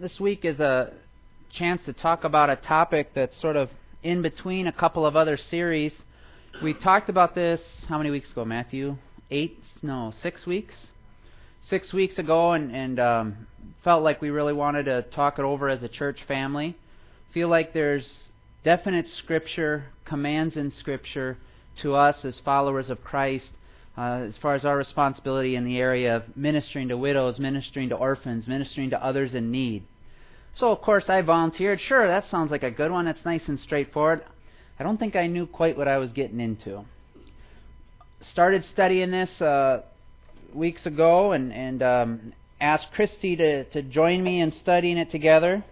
this week is a chance to talk about a topic that's sort of in between a couple of other series. We talked about this how many weeks ago, Matthew? Eight? No, six weeks. Six weeks ago, and, and um, felt like we really wanted to talk it over as a church family. Feel like there's definite scripture, commands in scripture to us as followers of Christ uh, as far as our responsibility in the area of ministering to widows, ministering to orphans, ministering to others in need. So, of course, I volunteered. Sure, that sounds like a good one. That's nice and straightforward. I don't think I knew quite what I was getting into. Started studying this uh, weeks ago and, and um, asked Christy to, to join me in studying it together.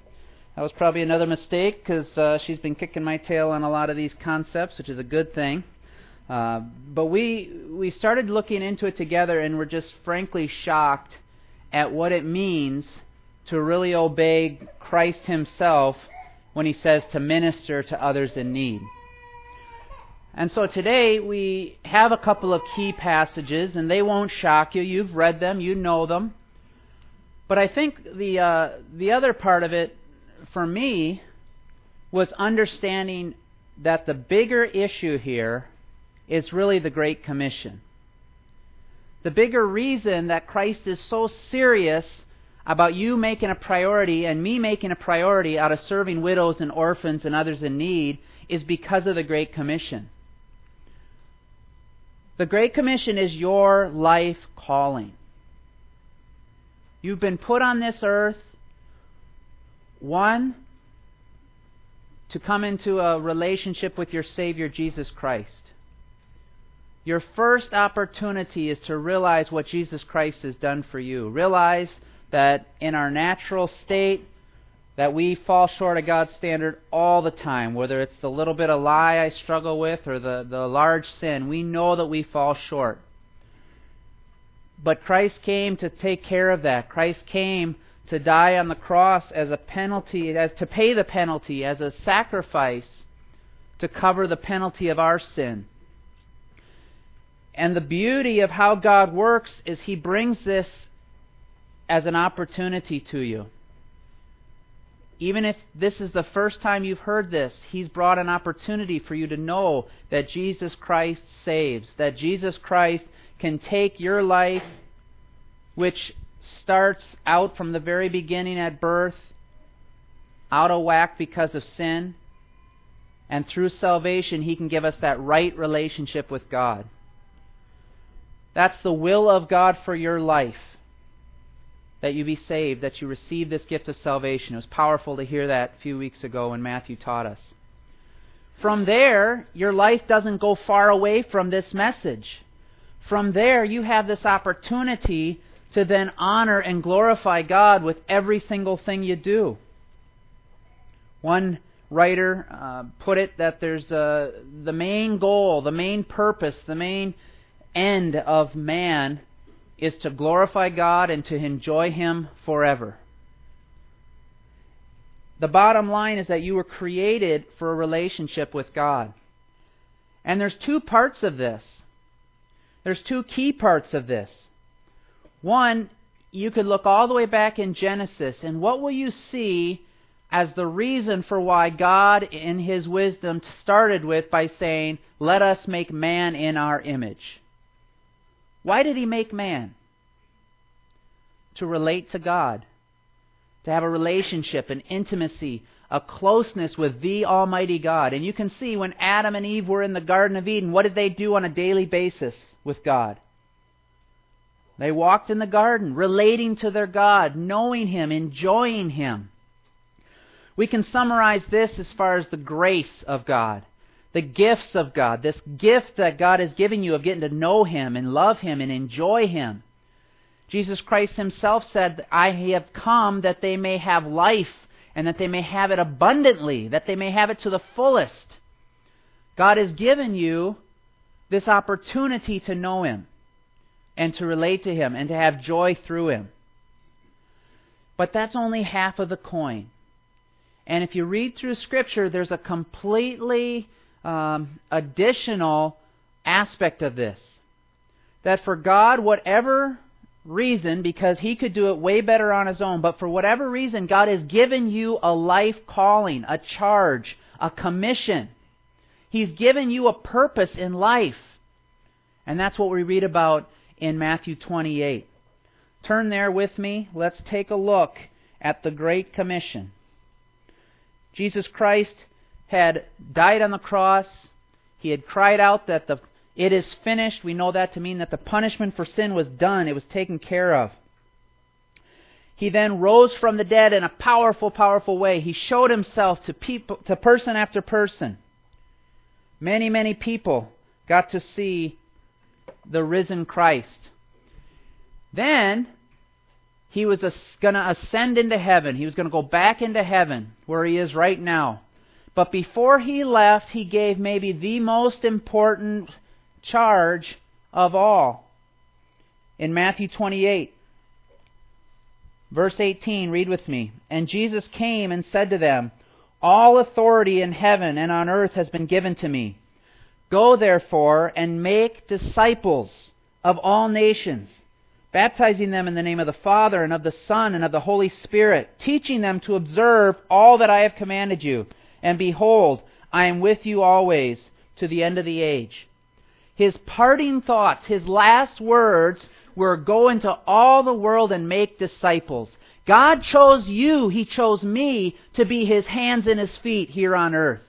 That was probably another mistake because uh, she's been kicking my tail on a lot of these concepts, which is a good thing. Uh, but we we started looking into it together, and we're just frankly shocked at what it means to really obey Christ Himself when He says to minister to others in need. And so today we have a couple of key passages, and they won't shock you. You've read them, you know them. But I think the uh, the other part of it, for me, was understanding that the bigger issue here is really the Great Commission. The bigger reason that Christ is so serious about you making a priority and me making a priority out of serving widows and orphans and others in need is because of the Great Commission. The Great Commission is your life calling. You've been put on this earth, one, to come into a relationship with your Savior Jesus Christ. Your first opportunity is to realize what Jesus Christ has done for you. Realize that in our natural state, that we fall short of God's standard all the time, whether it's the little bit of lie I struggle with or the, the large sin, we know that we fall short. But Christ came to take care of that. Christ came to die on the cross as a penalty, as to pay the penalty, as a sacrifice to cover the penalty of our sin. And the beauty of how God works is He brings this as an opportunity to you. Even if this is the first time you've heard this, He's brought an opportunity for you to know that Jesus Christ saves, that Jesus Christ can take your life, which starts out from the very beginning at birth, out of whack because of sin, and through salvation, He can give us that right relationship with God. That's the will of God for your life. That you be saved, that you receive this gift of salvation. It was powerful to hear that a few weeks ago when Matthew taught us. From there, your life doesn't go far away from this message. From there, you have this opportunity to then honor and glorify God with every single thing you do. One writer uh, put it that there's uh, the main goal, the main purpose, the main end of man is to glorify God and to enjoy Him forever. The bottom line is that you were created for a relationship with God. And there's two parts of this. There's two key parts of this. One, you could look all the way back in Genesis, and what will you see as the reason for why God, in His wisdom, started with by saying, Let us make man in our image? Why did he make man? To relate to God, to have a relationship, an intimacy, a closeness with the Almighty God. And you can see when Adam and Eve were in the Garden of Eden, what did they do on a daily basis with God? They walked in the garden, relating to their God, knowing Him, enjoying Him. We can summarize this as far as the grace of God the gifts of God, this gift that God has given you of getting to know Him and love Him and enjoy Him. Jesus Christ Himself said, I have come that they may have life and that they may have it abundantly, that they may have it to the fullest. God has given you this opportunity to know Him and to relate to Him and to have joy through Him. But that's only half of the coin. And if you read through Scripture, there's a completely um, additional aspect of this. That for God, whatever reason because he could do it way better on his own, but for whatever reason, God has given you a life calling, a charge, a commission. He's given you a purpose in life. And that's what we read about in Matthew 28. Turn there with me. Let's take a look at the Great Commission. Jesus Christ had died on the cross. He had cried out that the it is finished. We know that to mean that the punishment for sin was done, it was taken care of. He then rose from the dead in a powerful, powerful way. He showed himself to people, to person after person. Many, many people got to see the risen Christ. Then he was going to ascend into heaven. He was going to go back into heaven where he is right now. But before he left, he gave maybe the most important charge of all. In Matthew 28, verse 18, read with me. And Jesus came and said to them, All authority in heaven and on earth has been given to me. Go therefore and make disciples of all nations, baptizing them in the name of the Father and of the Son and of the Holy Spirit, teaching them to observe all that I have commanded you. And behold, I am with you always to the end of the age. His parting thoughts, his last words were go into all the world and make disciples. God chose you, He chose me to be His hands and His feet here on earth.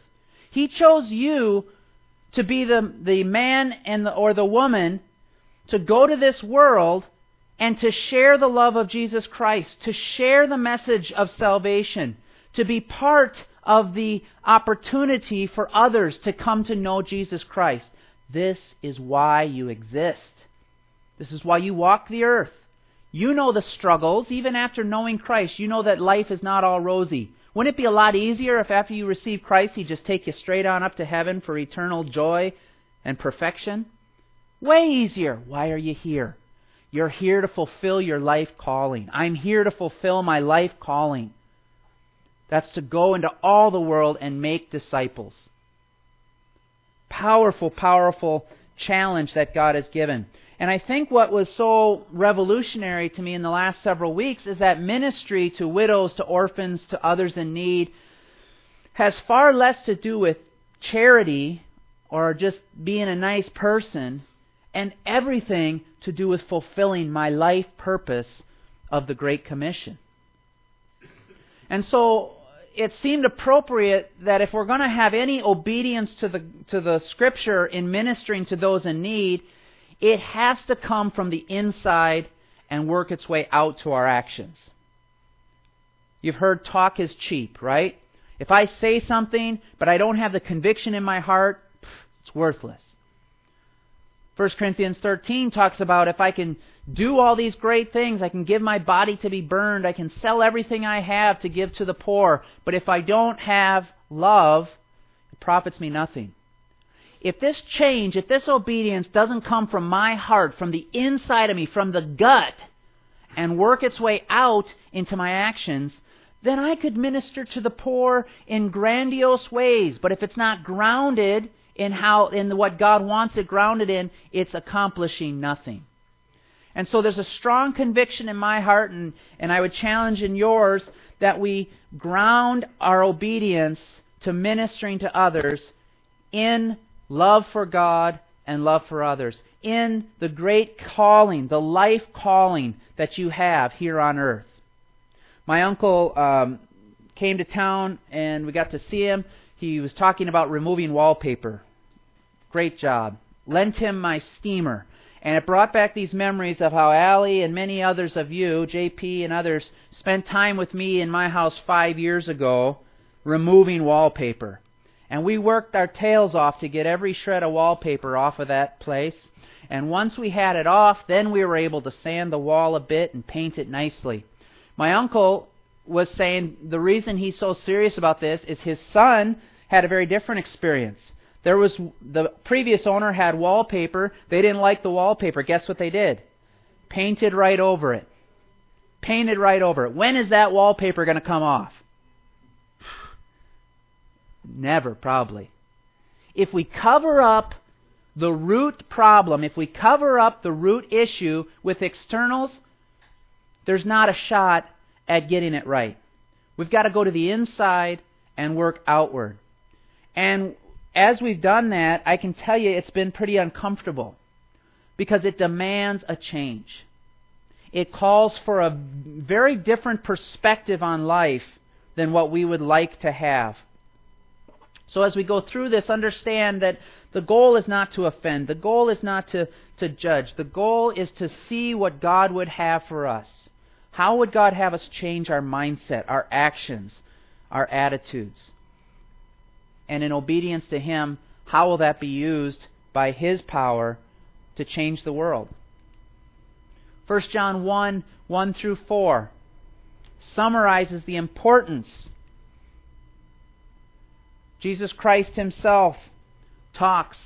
He chose you to be the, the man and the, or the woman to go to this world and to share the love of Jesus Christ, to share the message of salvation, to be part of the opportunity for others to come to know Jesus Christ. This is why you exist. This is why you walk the earth. You know the struggles. Even after knowing Christ, you know that life is not all rosy. Wouldn't it be a lot easier if after you receive Christ, He'd just take you straight on up to heaven for eternal joy and perfection? Way easier. Why are you here? You're here to fulfill your life calling. I'm here to fulfill my life calling. That's to go into all the world and make disciples powerful, powerful challenge that God has given. And I think what was so revolutionary to me in the last several weeks is that ministry to widows, to orphans, to others in need has far less to do with charity or just being a nice person and everything to do with fulfilling my life purpose of the Great Commission. And so it seemed appropriate that if we're going to have any obedience to the, to the Scripture in ministering to those in need, it has to come from the inside and work its way out to our actions. You've heard talk is cheap, right? If I say something, but I don't have the conviction in my heart, it's worthless. 1 Corinthians 13 talks about if I can do all these great things, I can give my body to be burned, I can sell everything I have to give to the poor, but if I don't have love, it profits me nothing. If this change, if this obedience doesn't come from my heart, from the inside of me, from the gut, and work its way out into my actions, then I could minister to the poor in grandiose ways. But if it's not grounded in how in what God wants it grounded in, it's accomplishing nothing. And so there's a strong conviction in my heart, and, and I would challenge in yours that we ground our obedience to ministering to others in love for God and love for others, in the great calling, the life calling that you have here on earth. My uncle um, came to town, and we got to see him. He was talking about removing wallpaper Great job. Lent him my steamer. And it brought back these memories of how Allie and many others of you, JP and others, spent time with me in my house five years ago removing wallpaper. And we worked our tails off to get every shred of wallpaper off of that place. And once we had it off, then we were able to sand the wall a bit and paint it nicely. My uncle was saying the reason he's so serious about this is his son had a very different experience. There was the previous owner had wallpaper. They didn't like the wallpaper. Guess what they did? Painted right over it. Painted right over it. When is that wallpaper going to come off? Never, probably. If we cover up the root problem, if we cover up the root issue with externals, there's not a shot at getting it right. We've got to go to the inside and work outward. And as we've done that, I can tell you it's been pretty uncomfortable because it demands a change. It calls for a very different perspective on life than what we would like to have. So as we go through this, understand that the goal is not to offend. The goal is not to, to judge. The goal is to see what God would have for us. How would God have us change our mindset, our actions, our attitudes? And in obedience to Him, how will that be used by His power to change the world? 1 John 1 1 through 4 summarizes the importance. Jesus Christ Himself talks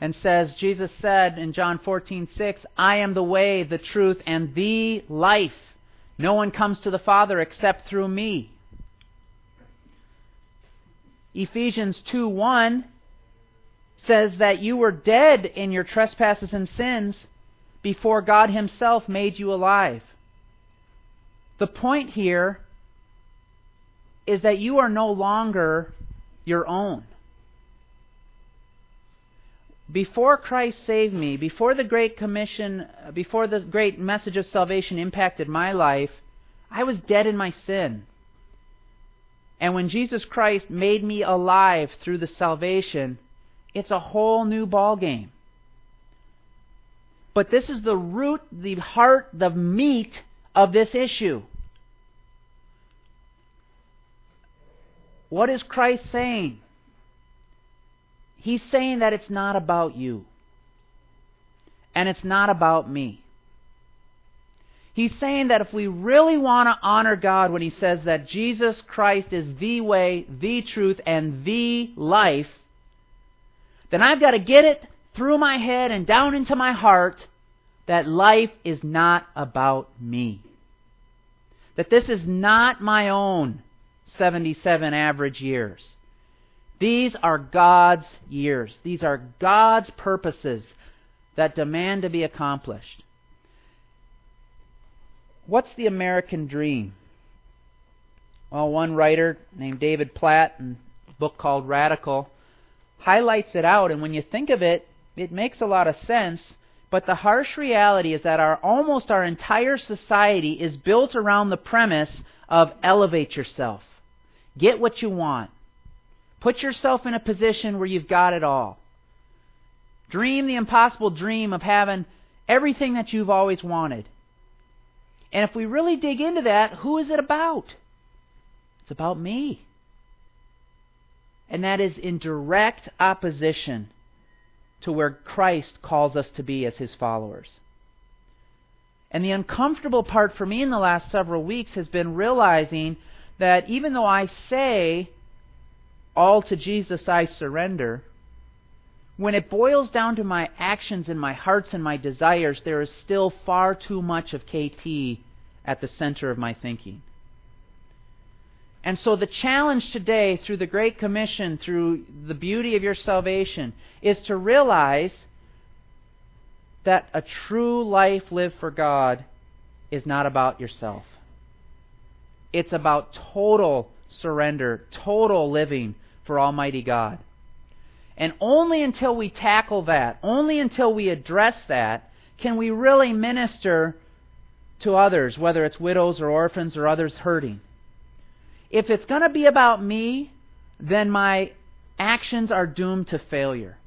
and says, Jesus said in John 14:6, I am the way, the truth, and the life. No one comes to the Father except through me. Ephesians 2:1 says that you were dead in your trespasses and sins before God himself made you alive. The point here is that you are no longer your own before Christ saved me, before the Great Commission, before the great message of salvation impacted my life, I was dead in my sin. And when Jesus Christ made me alive through the salvation, it's a whole new ballgame. But this is the root, the heart, the meat of this issue. What is Christ saying? He's saying that it's not about you. And it's not about me. He's saying that if we really want to honor God when He says that Jesus Christ is the way, the truth, and the life, then I've got to get it through my head and down into my heart that life is not about me. That this is not my own 77 average years. These are God's years. These are God's purposes that demand to be accomplished. What's the American dream? Well, one writer named David Platt, in a book called Radical, highlights it out, and when you think of it, it makes a lot of sense. But the harsh reality is that our almost our entire society is built around the premise of elevate yourself. Get what you want. Put yourself in a position where you've got it all. Dream the impossible dream of having everything that you've always wanted. And if we really dig into that, who is it about? It's about me. And that is in direct opposition to where Christ calls us to be as his followers. And the uncomfortable part for me in the last several weeks has been realizing that even though I say all to Jesus I surrender, when it boils down to my actions and my hearts and my desires, there is still far too much of KT at the center of my thinking. And so the challenge today, through the Great Commission, through the beauty of your salvation, is to realize that a true life lived for God is not about yourself. It's about total surrender, total living for Almighty God. And only until we tackle that, only until we address that, can we really minister to others, whether it's widows or orphans or others hurting. If it's going to be about me, then my actions are doomed to failure.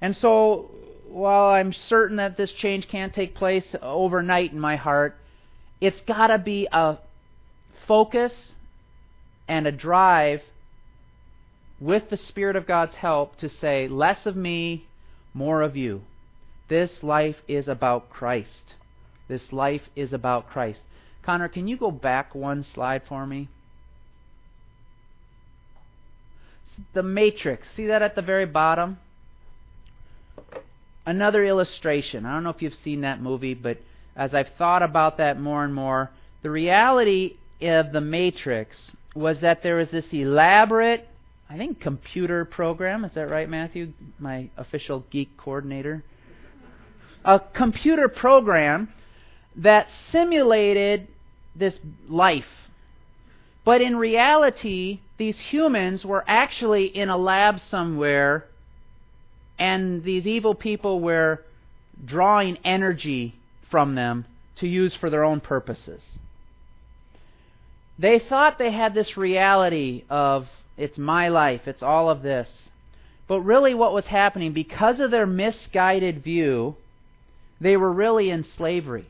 And so, while I'm certain that this change can't take place overnight in my heart, it's got to be a focus and a drive with the Spirit of God's help, to say, less of me, more of you. This life is about Christ. This life is about Christ. Connor, can you go back one slide for me? The matrix. See that at the very bottom? Another illustration. I don't know if you've seen that movie, but as I've thought about that more and more, the reality of the matrix was that there was this elaborate I think, computer program. Is that right, Matthew? My official geek coordinator. A computer program that simulated this life. But in reality, these humans were actually in a lab somewhere, and these evil people were drawing energy from them to use for their own purposes. They thought they had this reality of it's my life, it's all of this. But really, what was happening, because of their misguided view, they were really in slavery.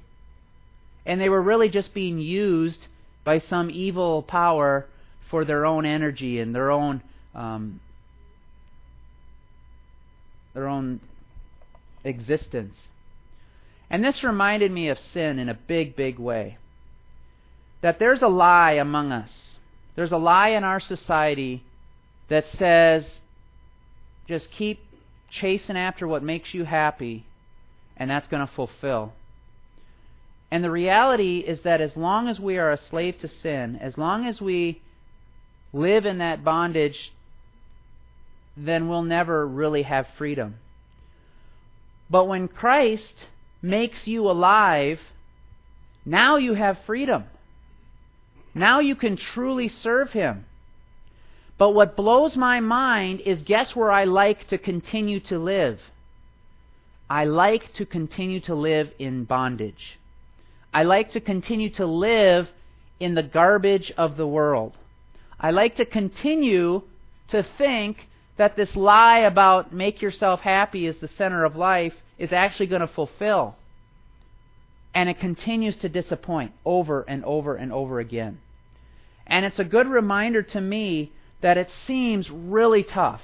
And they were really just being used by some evil power for their own energy and their own um, their own existence. And this reminded me of sin in a big, big way. That there's a lie among us. There's a lie in our society that says just keep chasing after what makes you happy, and that's going to fulfill. And the reality is that as long as we are a slave to sin, as long as we live in that bondage, then we'll never really have freedom. But when Christ makes you alive, now you have freedom. Now you can truly serve Him. But what blows my mind is guess where I like to continue to live? I like to continue to live in bondage. I like to continue to live in the garbage of the world. I like to continue to think that this lie about make yourself happy is the center of life is actually going to fulfill. And it continues to disappoint over and over and over again. And it's a good reminder to me that it seems really tough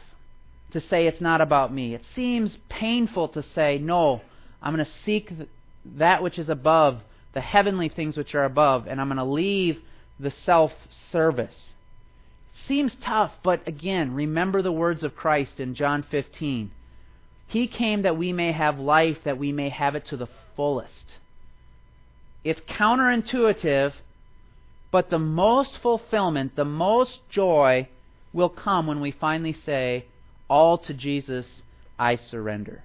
to say it's not about me. It seems painful to say, no, I'm going to seek that which is above the heavenly things which are above, and I'm going to leave the self service. Seems tough, but again, remember the words of Christ in John 15. He came that we may have life, that we may have it to the fullest. It's counterintuitive, but the most fulfillment, the most joy will come when we finally say, All to Jesus I surrender.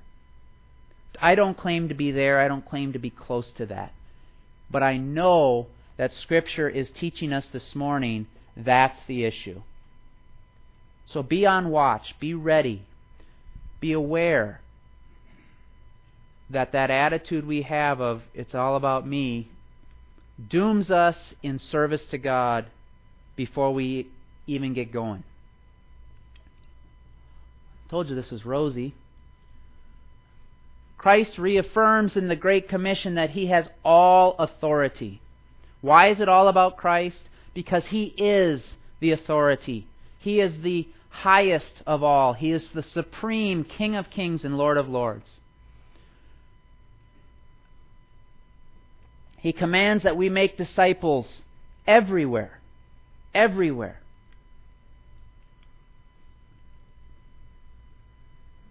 I don't claim to be there. I don't claim to be close to that. But I know that Scripture is teaching us this morning that's the issue. So be on watch, be ready, be aware that that attitude we have of it's all about me dooms us in service to God before we even get going. I told you this was rosy. Christ reaffirms in the Great Commission that he has all authority. Why is it all about Christ? Because he is the authority. He is the highest of all. He is the supreme King of kings and Lord of lords. He commands that we make disciples everywhere. Everywhere.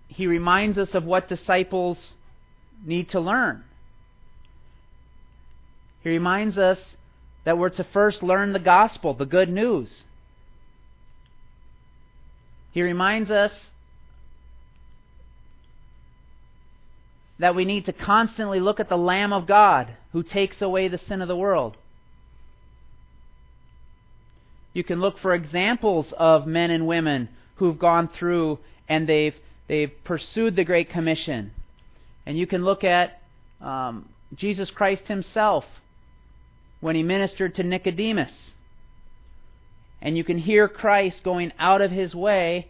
He reminds us of what disciples need to learn. He reminds us that we're to first learn the gospel, the good news. He reminds us that we need to constantly look at the Lamb of God who takes away the sin of the world. You can look for examples of men and women who've gone through and they've, they've pursued the Great Commission. And you can look at um, Jesus Christ himself when he ministered to Nicodemus. And you can hear Christ going out of his way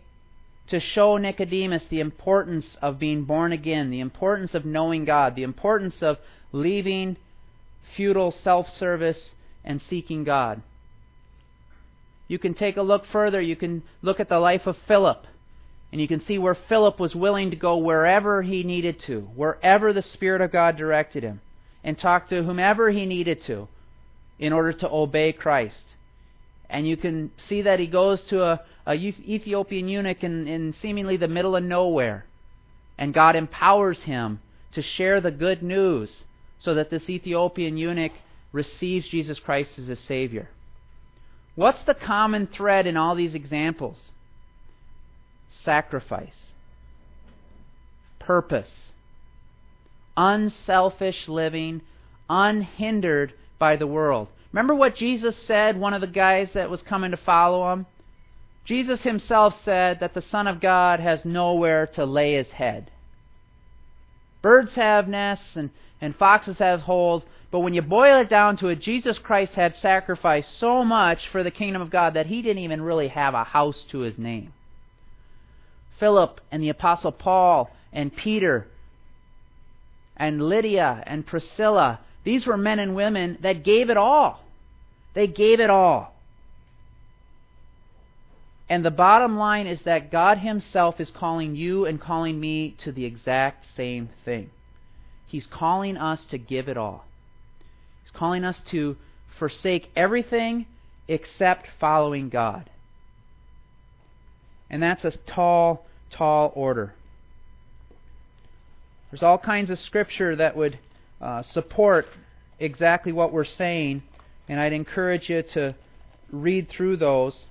to show Nicodemus the importance of being born again, the importance of knowing God, the importance of leaving futile self service and seeking God. You can take a look further. You can look at the life of Philip and you can see where Philip was willing to go wherever he needed to, wherever the Spirit of God directed him, and talk to whomever he needed to in order to obey Christ. And you can see that he goes to a, a Ethiopian eunuch in, in seemingly the middle of nowhere. And God empowers him to share the good news so that this Ethiopian eunuch receives Jesus Christ as his Savior. What's the common thread in all these examples? sacrifice, purpose, unselfish living, unhindered by the world. Remember what Jesus said, one of the guys that was coming to follow him? Jesus himself said that the Son of God has nowhere to lay his head. Birds have nests and, and foxes have holes, but when you boil it down to it, Jesus Christ had sacrificed so much for the kingdom of God that he didn't even really have a house to his name. Philip and the Apostle Paul and Peter and Lydia and Priscilla, these were men and women that gave it all. They gave it all. And the bottom line is that God Himself is calling you and calling me to the exact same thing. He's calling us to give it all. He's calling us to forsake everything except following God. And that's a tall, tall order. There's all kinds of scripture that would uh, support exactly what we're saying, and I'd encourage you to read through those.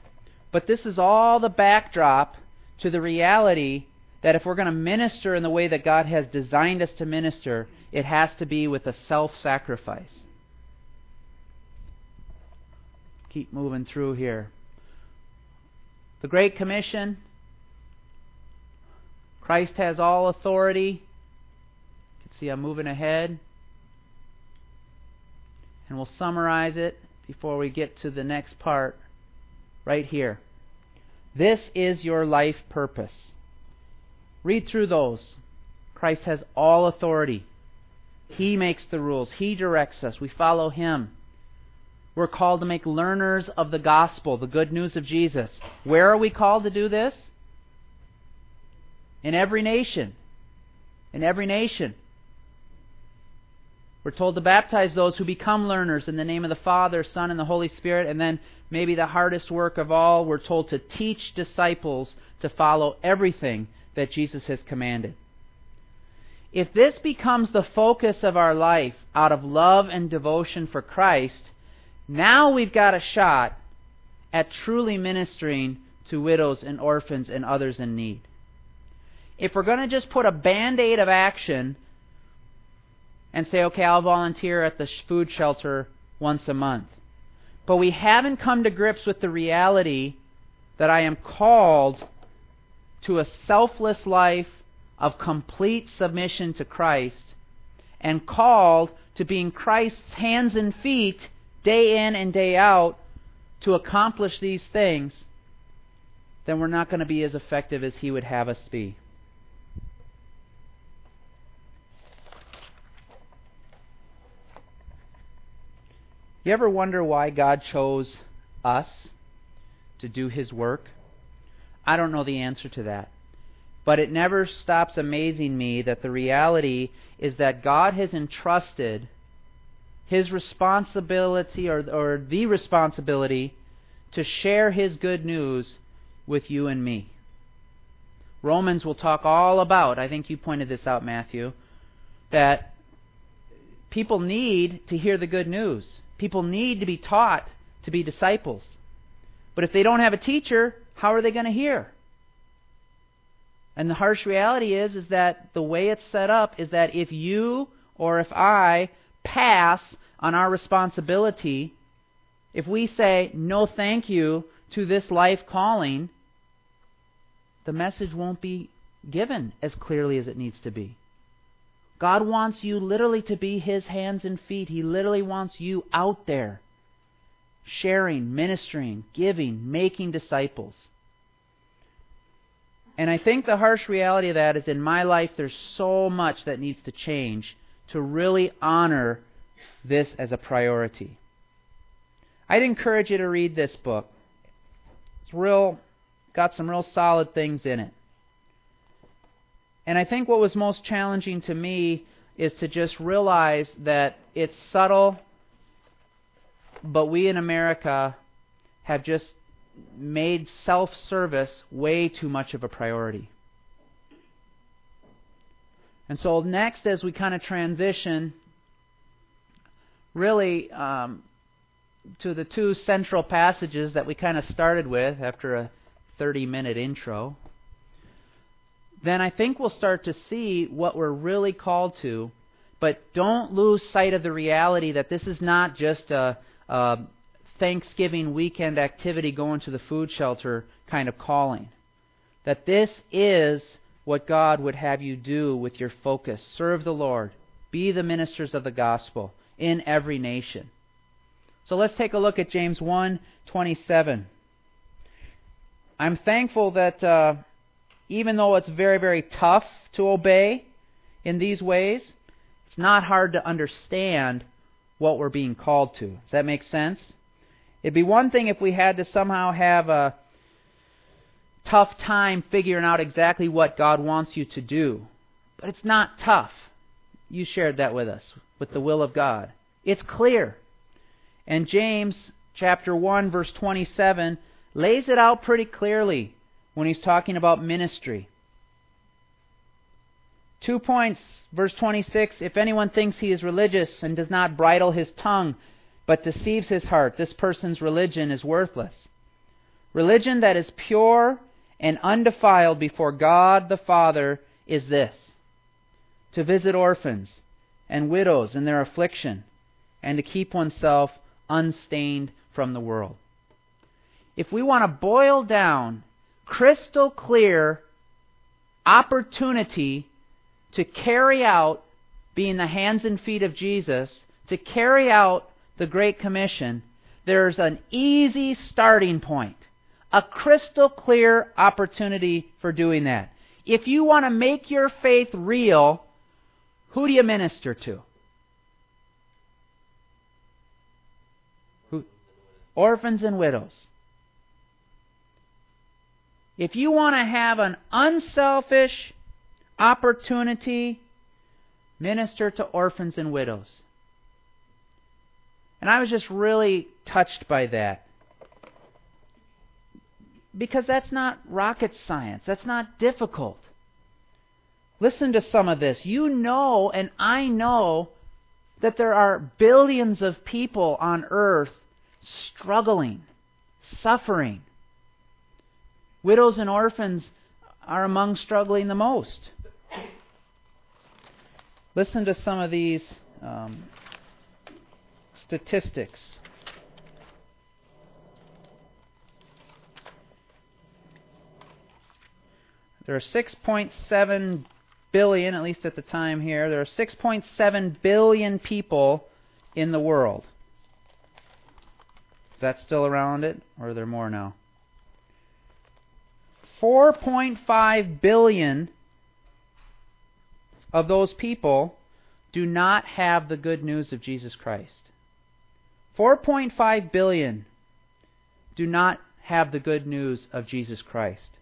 But this is all the backdrop to the reality that if we're going to minister in the way that God has designed us to minister, it has to be with a self sacrifice. Keep moving through here. The Great Commission Christ has all authority. You can see I'm moving ahead. And we'll summarize it before we get to the next part right here. This is your life purpose. Read through those. Christ has all authority. He makes the rules. He directs us. We follow Him. We're called to make learners of the gospel, the good news of Jesus. Where are we called to do this? In every nation. In every nation. We're told to baptize those who become learners in the name of the Father, Son, and the Holy Spirit. And then, maybe the hardest work of all, we're told to teach disciples to follow everything that Jesus has commanded. If this becomes the focus of our life out of love and devotion for Christ, now we've got a shot at truly ministering to widows and orphans and others in need. If we're going to just put a band aid of action and say, okay, I'll volunteer at the food shelter once a month. But we haven't come to grips with the reality that I am called to a selfless life of complete submission to Christ and called to being Christ's hands and feet day in and day out to accomplish these things, then we're not going to be as effective as He would have us be. You ever wonder why God chose us to do His work? I don't know the answer to that. But it never stops amazing me that the reality is that God has entrusted His responsibility or, or the responsibility to share His good news with you and me. Romans will talk all about, I think you pointed this out, Matthew, that people need to hear the good news. People need to be taught to be disciples. But if they don't have a teacher, how are they going to hear? And the harsh reality is is that the way it's set up is that if you or if I pass on our responsibility, if we say no thank you to this life calling, the message won't be given as clearly as it needs to be. God wants you literally to be His hands and feet. He literally wants you out there, sharing, ministering, giving, making disciples. And I think the harsh reality of that is in my life, there's so much that needs to change to really honor this as a priority. I'd encourage you to read this book. It's real, got some real solid things in it. And I think what was most challenging to me is to just realize that it's subtle, but we in America have just made self service way too much of a priority. And so, next, as we kind of transition, really um, to the two central passages that we kind of started with after a 30 minute intro, then I think we'll start to see what we're really called to. But don't lose sight of the reality that this is not just a, a Thanksgiving weekend activity going to the food shelter kind of calling. That this is what God would have you do with your focus. Serve the Lord. Be the ministers of the gospel in every nation. So let's take a look at James 1:27. I'm thankful that uh, even though it's very, very tough to obey in these ways, it's not hard to understand what we're being called to. Does that make sense? It'd be one thing if we had to somehow have a tough time figuring out exactly what God wants you to do. But it's not tough. You shared that with us, with the will of God. It's clear. And James chapter 1 verse 27 lays it out pretty clearly when he's talking about ministry. Two points, verse 26 If anyone thinks he is religious and does not bridle his tongue, but deceives his heart, this person's religion is worthless. Religion that is pure and undefiled before God the Father is this to visit orphans and widows in their affliction, and to keep oneself unstained from the world. If we want to boil down crystal clear opportunity to carry out, being the hands and feet of Jesus, to carry out the Great Commission, there's an easy starting point a crystal clear opportunity for doing that. If you want to make your faith real, who do you minister to? Who? Orphans and widows. If you want to have an unselfish opportunity, minister to orphans and widows. And I was just really touched by that because that's not rocket science. That's not difficult. Listen to some of this. You know, and I know, that there are billions of people on earth struggling, suffering. Widows and orphans are among struggling the most. Listen to some of these um, statistics. There are 6.7 billion, at least at the time here, there are 6.7 billion people in the world. Is that still around it, or are there more now? 4.5 billion of those people do not have the good news of Jesus Christ. 4.5 billion do not have the good news of Jesus Christ.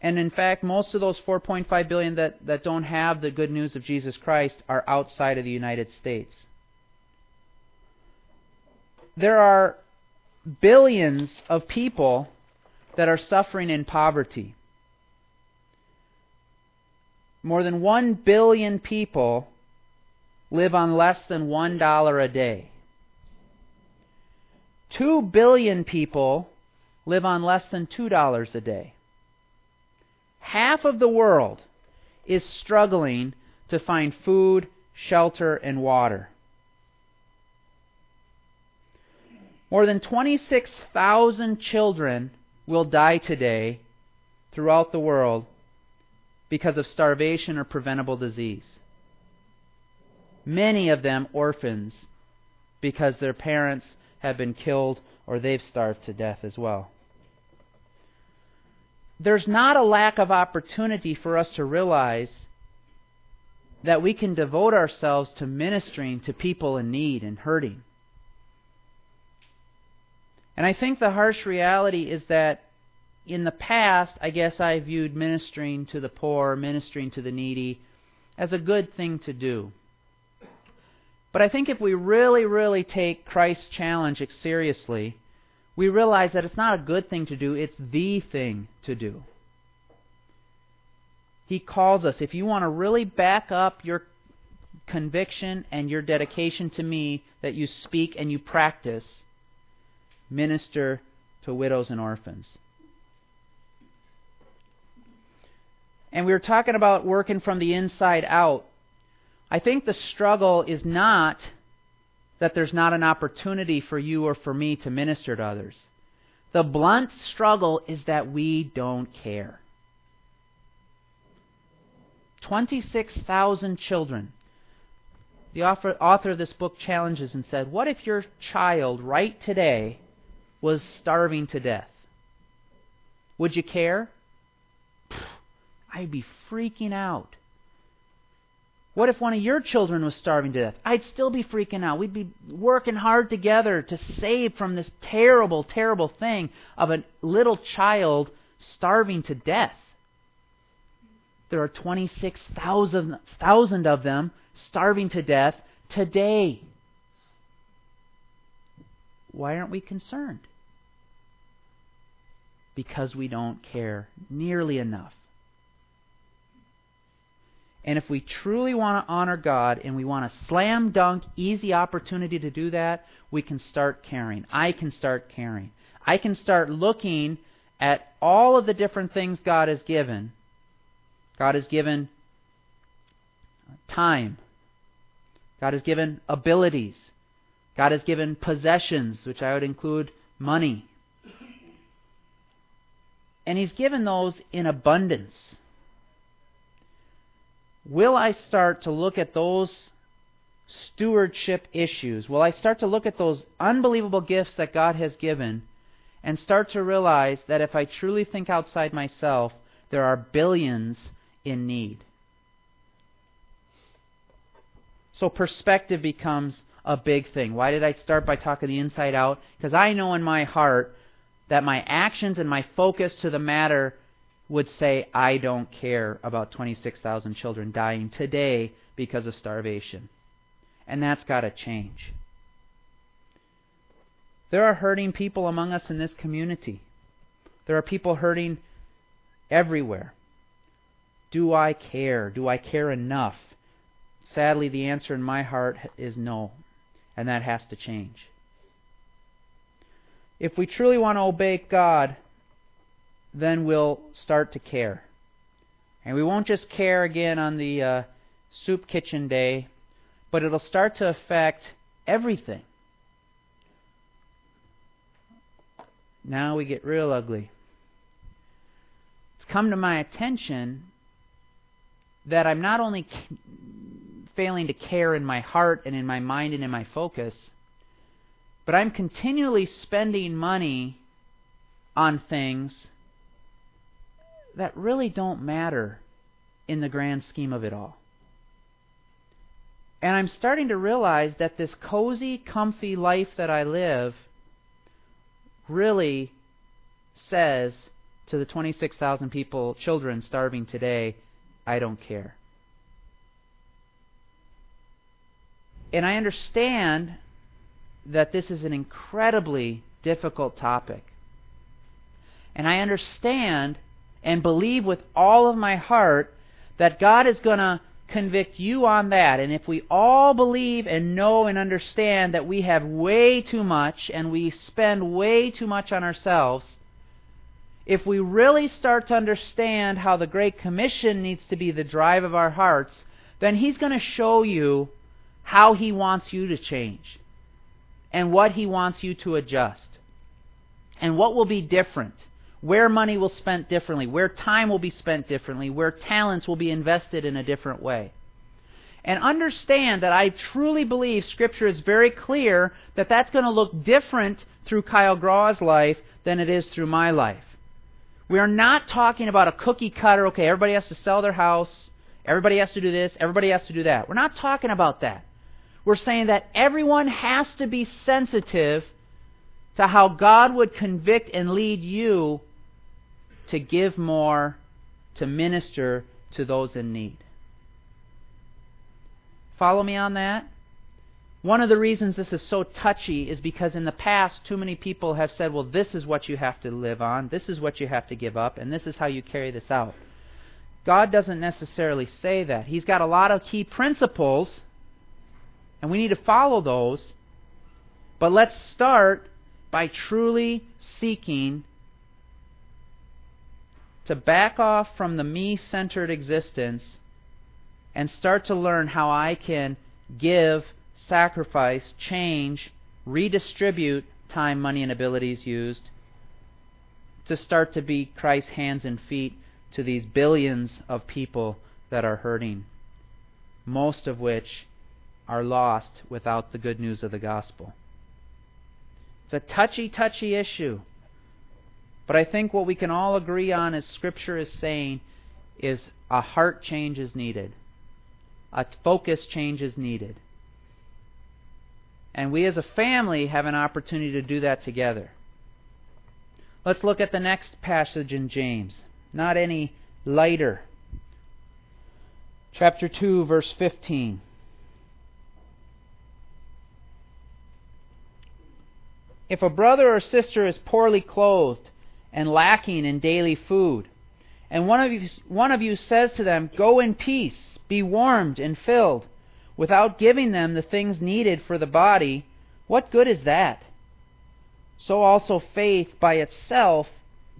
And in fact, most of those 4.5 billion that, that don't have the good news of Jesus Christ are outside of the United States. There are billions of people that are suffering in poverty. More than 1 billion people live on less than $1 a day. 2 billion people live on less than $2 a day half of the world is struggling to find food, shelter, and water. More than 26,000 children will die today throughout the world because of starvation or preventable disease. Many of them orphans because their parents have been killed or they've starved to death as well there's not a lack of opportunity for us to realize that we can devote ourselves to ministering to people in need and hurting. And I think the harsh reality is that in the past, I guess I viewed ministering to the poor, ministering to the needy, as a good thing to do. But I think if we really, really take Christ's challenge seriously, we realize that it's not a good thing to do, it's the thing to do. He calls us. If you want to really back up your conviction and your dedication to me that you speak and you practice, minister to widows and orphans. And we were talking about working from the inside out. I think the struggle is not that there's not an opportunity for you or for me to minister to others. The blunt struggle is that we don't care. 26,000 children. The author, author of this book challenges and said, What if your child right today was starving to death? Would you care? I'd be freaking out. What if one of your children was starving to death? I'd still be freaking out. We'd be working hard together to save from this terrible, terrible thing of a little child starving to death. There are 26,000 of them starving to death today. Why aren't we concerned? Because we don't care nearly enough. And if we truly want to honor God and we want a slam dunk, easy opportunity to do that, we can start caring. I can start caring. I can start looking at all of the different things God has given. God has given time. God has given abilities. God has given possessions, which I would include money. And He's given those in abundance will I start to look at those stewardship issues? Will I start to look at those unbelievable gifts that God has given and start to realize that if I truly think outside myself, there are billions in need? So perspective becomes a big thing. Why did I start by talking the inside out? Because I know in my heart that my actions and my focus to the matter would say, I don't care about 26,000 children dying today because of starvation. And that's got to change. There are hurting people among us in this community. There are people hurting everywhere. Do I care? Do I care enough? Sadly, the answer in my heart is no, and that has to change. If we truly want to obey God, then we'll start to care. And we won't just care again on the uh, soup kitchen day, but it'll start to affect everything. Now we get real ugly. It's come to my attention that I'm not only failing to care in my heart and in my mind and in my focus, but I'm continually spending money on things that really don't matter in the grand scheme of it all. And I'm starting to realize that this cozy, comfy life that I live really says to the 26,000 people, children starving today, I don't care. And I understand that this is an incredibly difficult topic. And I understand and believe with all of my heart that God is going to convict you on that. And if we all believe and know and understand that we have way too much and we spend way too much on ourselves, if we really start to understand how the Great Commission needs to be the drive of our hearts, then He's going to show you how He wants you to change and what He wants you to adjust and what will be different where money will be spent differently, where time will be spent differently, where talents will be invested in a different way. And understand that I truly believe Scripture is very clear that that's going to look different through Kyle Graw's life than it is through my life. We are not talking about a cookie cutter, okay, everybody has to sell their house, everybody has to do this, everybody has to do that. We're not talking about that. We're saying that everyone has to be sensitive to how God would convict and lead you to give more, to minister to those in need. Follow me on that? One of the reasons this is so touchy is because in the past, too many people have said, well, this is what you have to live on, this is what you have to give up, and this is how you carry this out. God doesn't necessarily say that. He's got a lot of key principles, and we need to follow those. But let's start by truly seeking to back off from the me centered existence and start to learn how I can give, sacrifice, change, redistribute time, money, and abilities used to start to be Christ's hands and feet to these billions of people that are hurting, most of which are lost without the good news of the gospel. It's a touchy, touchy issue. But I think what we can all agree on, as Scripture is saying, is a heart change is needed. A focus change is needed. And we as a family have an opportunity to do that together. Let's look at the next passage in James. Not any lighter. Chapter 2, verse 15. If a brother or sister is poorly clothed and lacking in daily food, and one of you, one of you says to them, Go in peace, be warmed and filled, without giving them the things needed for the body, what good is that? so also faith by itself,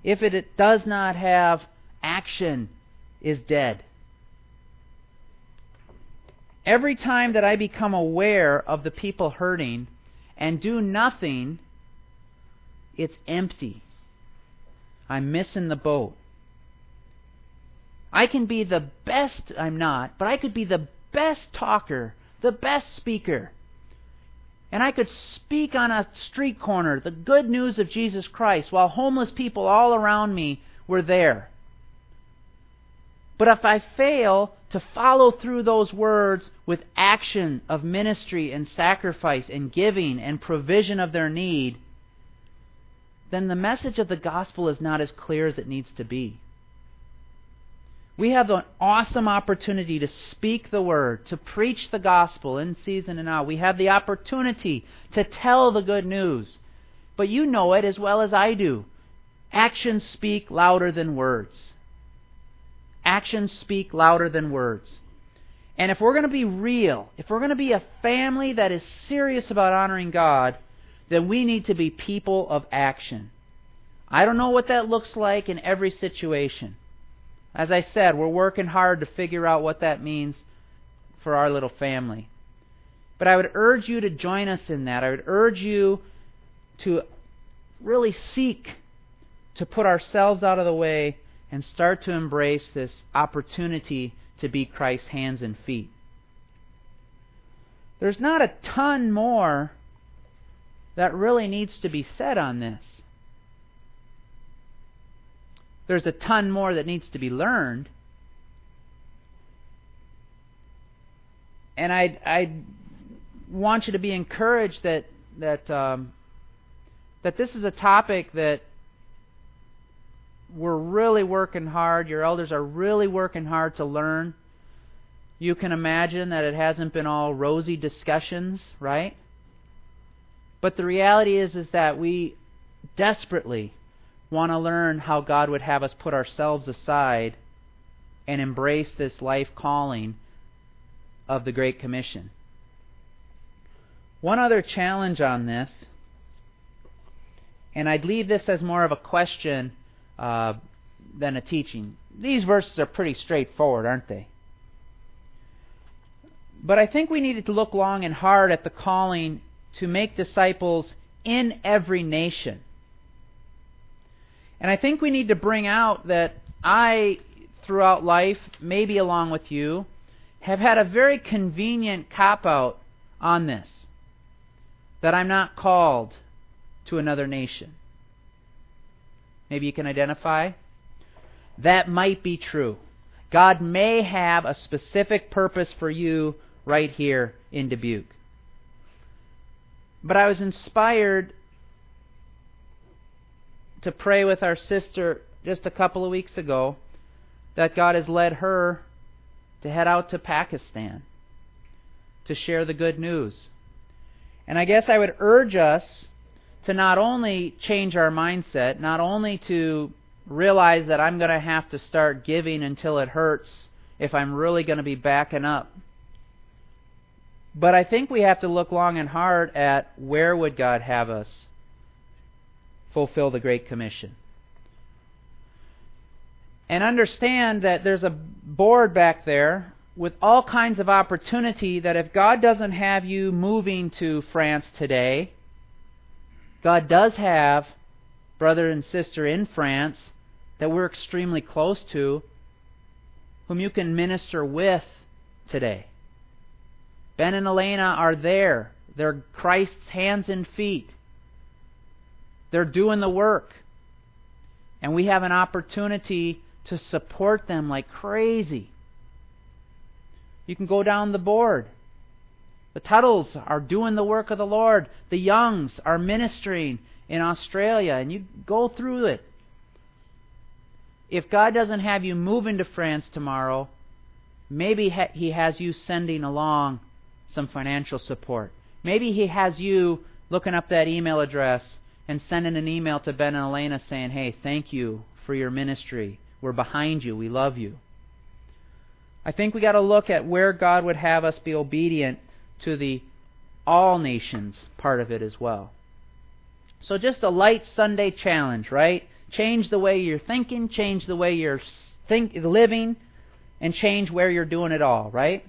if it does not have action, is dead. Every time that I become aware of the people hurting and do nothing, it's empty. I'm missing the boat. I can be the best, I'm not, but I could be the best talker, the best speaker, and I could speak on a street corner the good news of Jesus Christ while homeless people all around me were there. But if I fail to follow through those words with action of ministry and sacrifice and giving and provision of their need, then the message of the gospel is not as clear as it needs to be. We have an awesome opportunity to speak the word, to preach the gospel in season and out. We have the opportunity to tell the good news. But you know it as well as I do. Actions speak louder than words. Actions speak louder than words. And if we're going to be real, if we're going to be a family that is serious about honoring God, then we need to be people of action. I don't know what that looks like in every situation. As I said, we're working hard to figure out what that means for our little family. But I would urge you to join us in that. I would urge you to really seek to put ourselves out of the way and start to embrace this opportunity to be Christ's hands and feet. There's not a ton more that really needs to be said on this there's a ton more that needs to be learned. And I I want you to be encouraged that that um, that this is a topic that we're really working hard. Your elders are really working hard to learn. You can imagine that it hasn't been all rosy discussions, right? But the reality is is that we desperately want to learn how God would have us put ourselves aside and embrace this life calling of the Great Commission. One other challenge on this, and I'd leave this as more of a question uh, than a teaching. These verses are pretty straightforward, aren't they? But I think we needed to look long and hard at the calling to make disciples in every nation. And I think we need to bring out that I, throughout life, maybe along with you, have had a very convenient cop out on this that I'm not called to another nation. Maybe you can identify? That might be true. God may have a specific purpose for you right here in Dubuque. But I was inspired to pray with our sister just a couple of weeks ago that God has led her to head out to Pakistan to share the good news. And I guess I would urge us to not only change our mindset, not only to realize that I'm going to have to start giving until it hurts if I'm really going to be backing up. But I think we have to look long and hard at where would God have us fulfill the Great Commission. And understand that there's a board back there with all kinds of opportunity that if God doesn't have you moving to France today, God does have brother and sister in France that we're extremely close to whom you can minister with today. Ben and Elena are there. They're Christ's hands and feet. They're doing the work. And we have an opportunity to support them like crazy. You can go down the board. The Tuttles are doing the work of the Lord. The Youngs are ministering in Australia, and you go through it. If God doesn't have you move into France tomorrow, maybe He has you sending along some financial support. Maybe He has you looking up that email address and sending an email to Ben and Elena saying, hey, thank you for your ministry. We're behind you. We love you. I think we got to look at where God would have us be obedient to the all nations part of it as well. So just a light Sunday challenge, right? Change the way you're thinking, change the way you're think, living, and change where you're doing it all, right?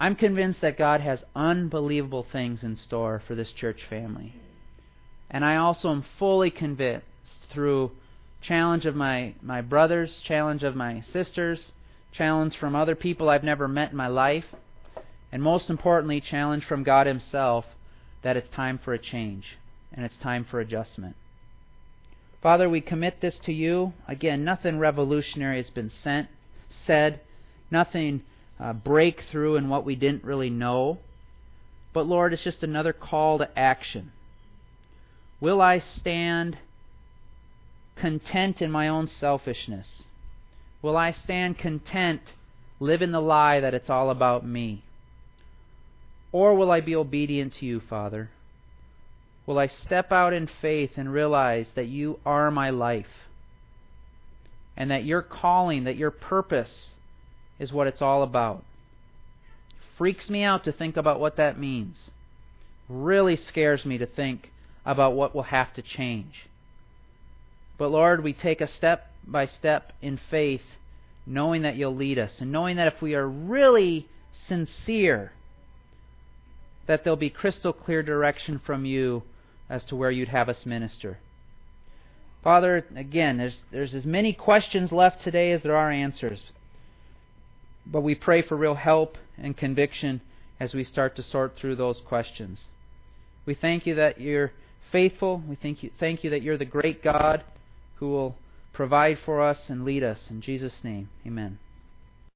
I'm convinced that God has unbelievable things in store for this church family. And I also am fully convinced through challenge of my, my brothers, challenge of my sisters, challenge from other people I've never met in my life, and most importantly, challenge from God Himself that it's time for a change and it's time for adjustment. Father, we commit this to you. Again, nothing revolutionary has been sent, said, nothing uh, breakthrough in what we didn't really know. But Lord, it's just another call to action. Will I stand content in my own selfishness? Will I stand content, live in the lie that it's all about me? Or will I be obedient to you, Father? Will I step out in faith and realize that you are my life? And that your calling, that your purpose is what it's all about. Freaks me out to think about what that means. Really scares me to think about what will have to change. But Lord, we take a step by step in faith, knowing that you'll lead us, and knowing that if we are really sincere, that there'll be crystal clear direction from you as to where you'd have us minister. Father, again, there's, there's as many questions left today as there are answers. But we pray for real help and conviction as we start to sort through those questions. We thank you that you're faithful. We thank you, thank you that you're the great God who will provide for us and lead us. In Jesus' name, amen.